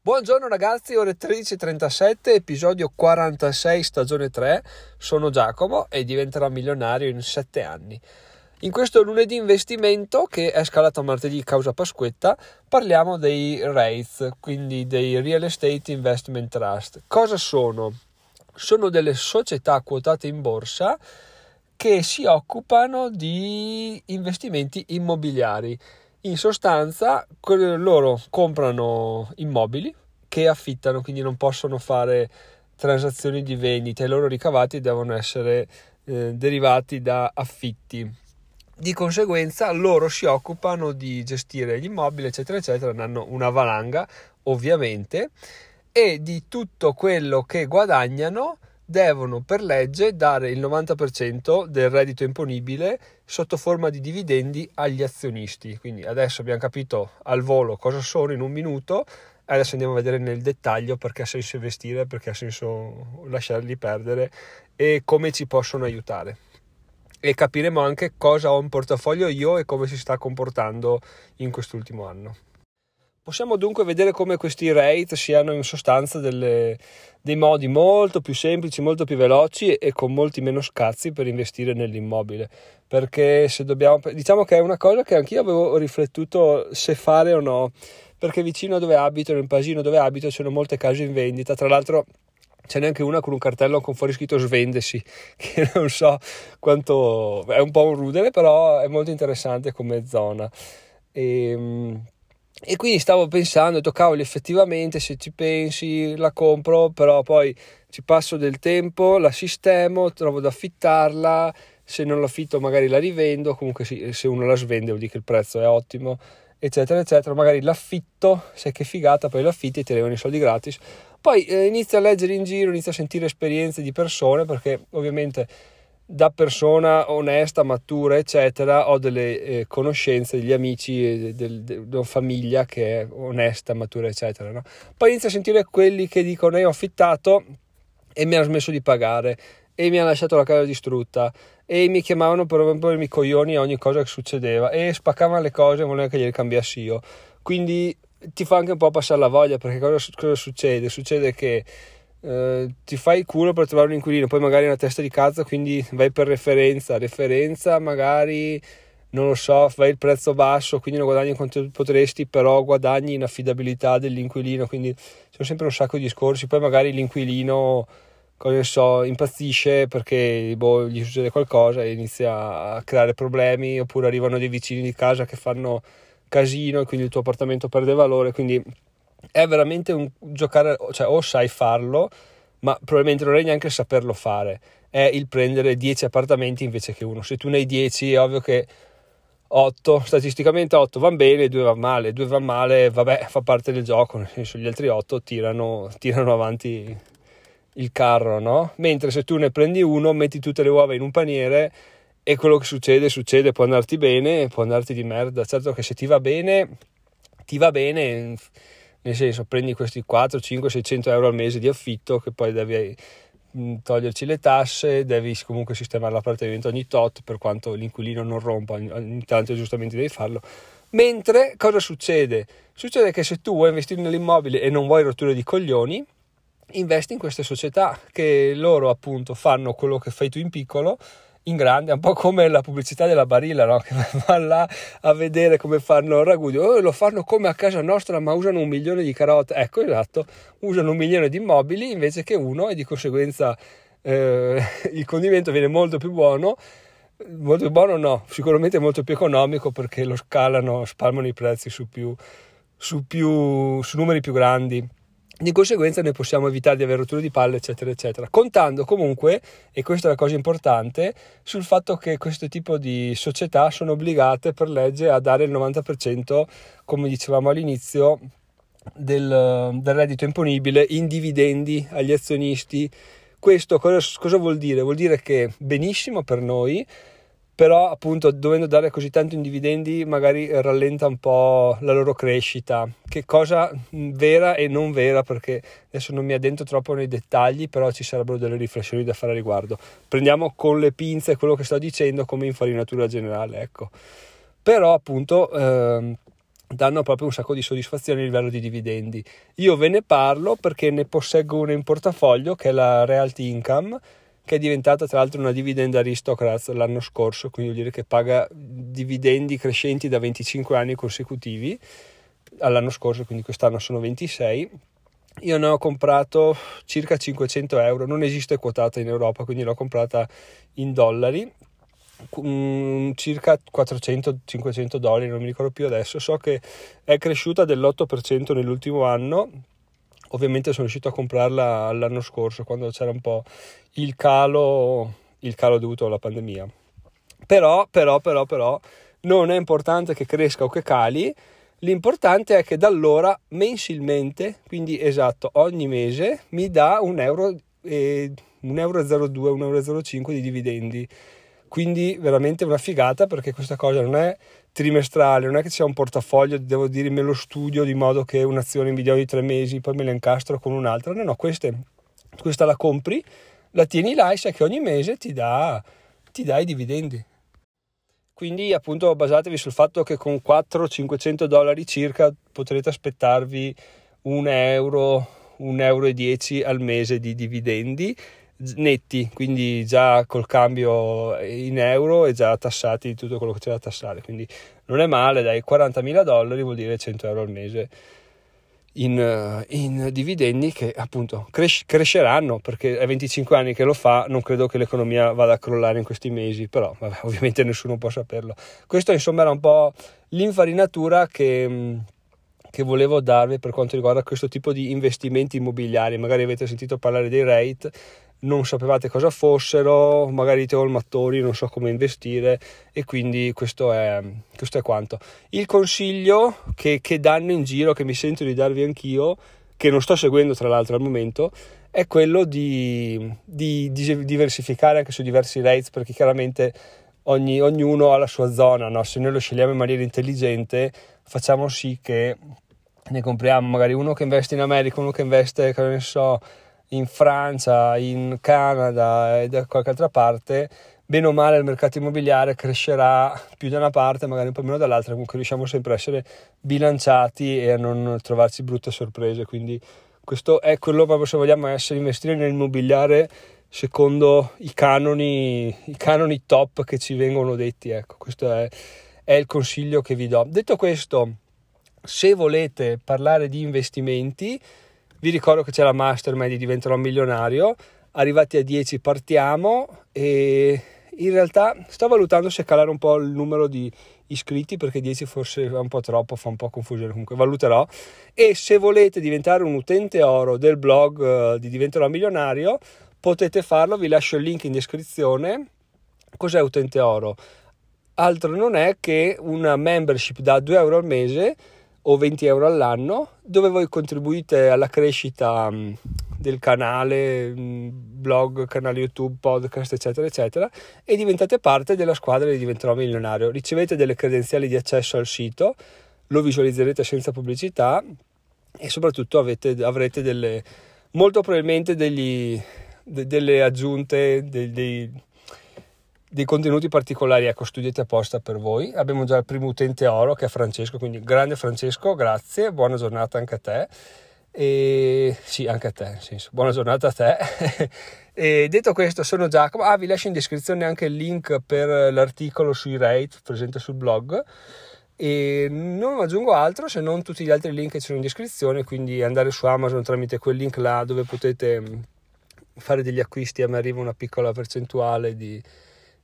Buongiorno ragazzi, ore 13.37, episodio 46, stagione 3. Sono Giacomo e diventerò milionario in 7 anni. In questo lunedì investimento, che è scalato a martedì causa Pasquetta, parliamo dei REITs, quindi dei Real Estate Investment Trust. Cosa sono? Sono delle società quotate in borsa che si occupano di investimenti immobiliari. In sostanza, loro comprano immobili che affittano, quindi non possono fare transazioni di vendita, i loro ricavati devono essere eh, derivati da affitti. Di conseguenza loro si occupano di gestire gli immobili, eccetera, eccetera, hanno una valanga, ovviamente, e di tutto quello che guadagnano devono per legge dare il 90% del reddito imponibile sotto forma di dividendi agli azionisti. Quindi adesso abbiamo capito al volo cosa sono in un minuto, adesso andiamo a vedere nel dettaglio perché ha senso investire, perché ha senso lasciarli perdere e come ci possono aiutare. E capiremo anche cosa ho in portafoglio io e come si sta comportando in quest'ultimo anno. Possiamo dunque vedere come questi rate siano in sostanza delle, dei modi molto più semplici, molto più veloci e con molti meno scazzi per investire nell'immobile. Perché se dobbiamo, diciamo che è una cosa che anch'io avevo riflettuto se fare o no, perché vicino a dove abito, nel paesino dove abito, c'erano molte case in vendita. Tra l'altro c'è neanche una con un cartello con fuori scritto svendesi, che non so quanto è un po' un rudere, però è molto interessante come zona. E, ehm, e quindi stavo pensando, ho cavoli effettivamente se ci pensi la compro, però poi ci passo del tempo, la sistemo, trovo da affittarla, se non l'affitto magari la rivendo, comunque sì, se uno la svende vuol dire che il prezzo è ottimo, eccetera, eccetera, magari l'affitto, sai che figata, poi l'affitti e ti arrivano i soldi gratis. Poi eh, inizio a leggere in giro, inizio a sentire esperienze di persone, perché ovviamente da persona onesta, matura, eccetera, ho delle eh, conoscenze, degli amici, del, del, della famiglia che è onesta, matura, eccetera. No? Poi inizio a sentire quelli che dicono io ho affittato e mi hanno smesso di pagare e mi hanno lasciato la casa distrutta e mi chiamavano per rompermi i coglioni a ogni cosa che succedeva e spaccavano le cose e volevano che gliele cambiassi io. Quindi ti fa anche un po' passare la voglia perché cosa, cosa succede? Succede che eh, ti fai il culo per trovare un inquilino, poi magari una testa di cazzo, quindi vai per referenza, referenza magari non lo so, fai il prezzo basso, quindi non guadagni quanto potresti, però guadagni in affidabilità dell'inquilino, quindi sono sempre un sacco di discorsi, poi magari l'inquilino cosa so, impazzisce perché boh, gli succede qualcosa e inizia a creare problemi, oppure arrivano dei vicini di casa che fanno casino e quindi il tuo appartamento perde valore, quindi è veramente un giocare, cioè o sai farlo, ma probabilmente non è neanche saperlo fare, è il prendere 10 appartamenti invece che uno. Se tu ne hai 10 è ovvio che 8, statisticamente 8 vanno bene, 2 vanno male, 2 vanno male, vabbè, fa parte del gioco, nel senso gli altri 8 tirano, tirano avanti il carro, no? Mentre se tu ne prendi uno, metti tutte le uova in un paniere e quello che succede, succede, può andarti bene, può andarti di merda. Certo che se ti va bene, ti va bene nel senso prendi questi 4, 5, 600 euro al mese di affitto che poi devi mm, toglierci le tasse, devi comunque sistemare l'appartamento ogni tot per quanto l'inquilino non rompa, ogni tanto giustamente devi farlo. Mentre cosa succede? Succede che se tu vuoi investire nell'immobile e non vuoi rotture di coglioni, investi in queste società che loro appunto fanno quello che fai tu in piccolo in grande, un po' come la pubblicità della Barilla, no? che va là a vedere come fanno il ragù, oh, lo fanno come a casa nostra ma usano un milione di carote, ecco esatto, usano un milione di immobili invece che uno e di conseguenza eh, il condimento viene molto più buono, molto più buono no, sicuramente molto più economico perché lo scalano, spalmano i prezzi su, più, su, più, su numeri più grandi di conseguenza noi possiamo evitare di avere rotture di palle, eccetera, eccetera. Contando comunque, e questa è la cosa importante, sul fatto che questo tipo di società sono obbligate per legge a dare il 90%, come dicevamo all'inizio, del, del reddito imponibile in dividendi agli azionisti. Questo cosa, cosa vuol dire? Vuol dire che benissimo per noi, però appunto dovendo dare così tanto in dividendi magari rallenta un po' la loro crescita, che cosa vera e non vera perché adesso non mi addentro troppo nei dettagli, però ci sarebbero delle riflessioni da fare a riguardo. Prendiamo con le pinze quello che sto dicendo come infarinatura generale, ecco. Però appunto eh, danno proprio un sacco di soddisfazione a livello di dividendi. Io ve ne parlo perché ne posseggo una in portafoglio che è la Realty Income che è diventata tra l'altro una dividend aristocrat l'anno scorso, quindi vuol dire che paga dividendi crescenti da 25 anni consecutivi all'anno scorso, quindi quest'anno sono 26. Io ne ho comprato circa 500 euro, non esiste quotata in Europa, quindi l'ho comprata in dollari, circa 400-500 dollari, non mi ricordo più adesso. So che è cresciuta dell'8% nell'ultimo anno ovviamente sono riuscito a comprarla l'anno scorso quando c'era un po' il calo, il calo dovuto alla pandemia. Però, però, però, però, non è importante che cresca o che cali, l'importante è che da allora mensilmente, quindi esatto, ogni mese mi dà un euro, e, un euro 02, un euro 05 di dividendi. Quindi veramente una figata perché questa cosa non è trimestrale, non è che c'è un portafoglio, devo dire me lo studio di modo che un'azione in video di tre mesi, poi me la incastro con un'altra, no, no, queste, questa la compri, la tieni là e sai che ogni mese ti dà, ti dà i dividendi. Quindi appunto basatevi sul fatto che con 400-500 dollari circa potrete aspettarvi un euro, un euro e 10 al mese di dividendi netti, quindi già col cambio in euro e già tassati tutto quello che c'è da tassare, quindi non è male, dai 40.000 dollari vuol dire 100 euro al mese in, in dividendi che appunto cres- cresceranno perché è 25 anni che lo fa, non credo che l'economia vada a crollare in questi mesi, però vabbè, ovviamente nessuno può saperlo. Questo insomma era un po' l'infarinatura che che volevo darvi per quanto riguarda questo tipo di investimenti immobiliari. Magari avete sentito parlare dei rate, non sapevate cosa fossero, magari dite mattori, non so come investire e quindi questo è, questo è quanto. Il consiglio che, che danno in giro, che mi sento di darvi anch'io, che non sto seguendo tra l'altro al momento, è quello di, di, di diversificare anche su diversi rates perché chiaramente ogni, ognuno ha la sua zona, no? se noi lo scegliamo in maniera intelligente facciamo sì che ne compriamo magari uno che investe in America, uno che investe, che ne so, in Francia, in Canada e da qualche altra parte, bene o male il mercato immobiliare crescerà più da una parte, magari un po' meno dall'altra, comunque riusciamo sempre a essere bilanciati e a non trovarci brutte sorprese. Quindi questo è quello proprio se vogliamo essere investire nell'immobiliare secondo i canoni, i canoni top che ci vengono detti. Ecco, questo è, è il consiglio che vi do. Detto questo, se volete parlare di investimenti, vi ricordo che c'è la mastermind di Diventerò Milionario, arrivati a 10 partiamo. E in realtà sto valutando se calare un po' il numero di iscritti perché 10 forse è un po' troppo, fa un po' confusione, comunque valuterò. E se volete diventare un utente oro del blog uh, di Diventerò Milionario potete farlo, vi lascio il link in descrizione. Cos'è utente oro? Altro non è che una membership da 2 euro al mese o 20 euro all'anno dove voi contribuite alla crescita mm, del canale, mm, blog, canale YouTube, podcast, eccetera, eccetera, e diventate parte della squadra di Diventerò Milionario. Ricevete delle credenziali di accesso al sito, lo visualizzerete senza pubblicità e soprattutto avete, avrete delle, molto probabilmente degli, de, delle aggiunte, dei, dei dei contenuti particolari ecco studiati apposta per voi. Abbiamo già il primo utente oro che è Francesco quindi grande Francesco grazie buona giornata anche a te. E sì anche a te nel senso buona giornata a te. E detto questo sono Giacomo. Ah vi lascio in descrizione anche il link per l'articolo sui rate presente sul blog. E non aggiungo altro se non tutti gli altri link che ci sono in descrizione quindi andare su Amazon tramite quel link là dove potete fare degli acquisti. A me arriva una piccola percentuale di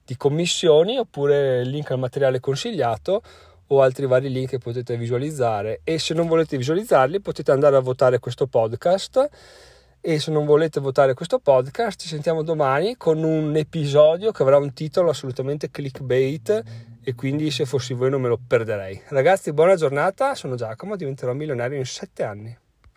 di commissioni oppure il link al materiale consigliato o altri vari link che potete visualizzare. E se non volete visualizzarli potete andare a votare questo podcast. E se non volete votare questo podcast ci sentiamo domani con un episodio che avrà un titolo assolutamente clickbait e quindi se fossi voi non me lo perderei. Ragazzi buona giornata. Sono Giacomo diventerò milionario in 7 anni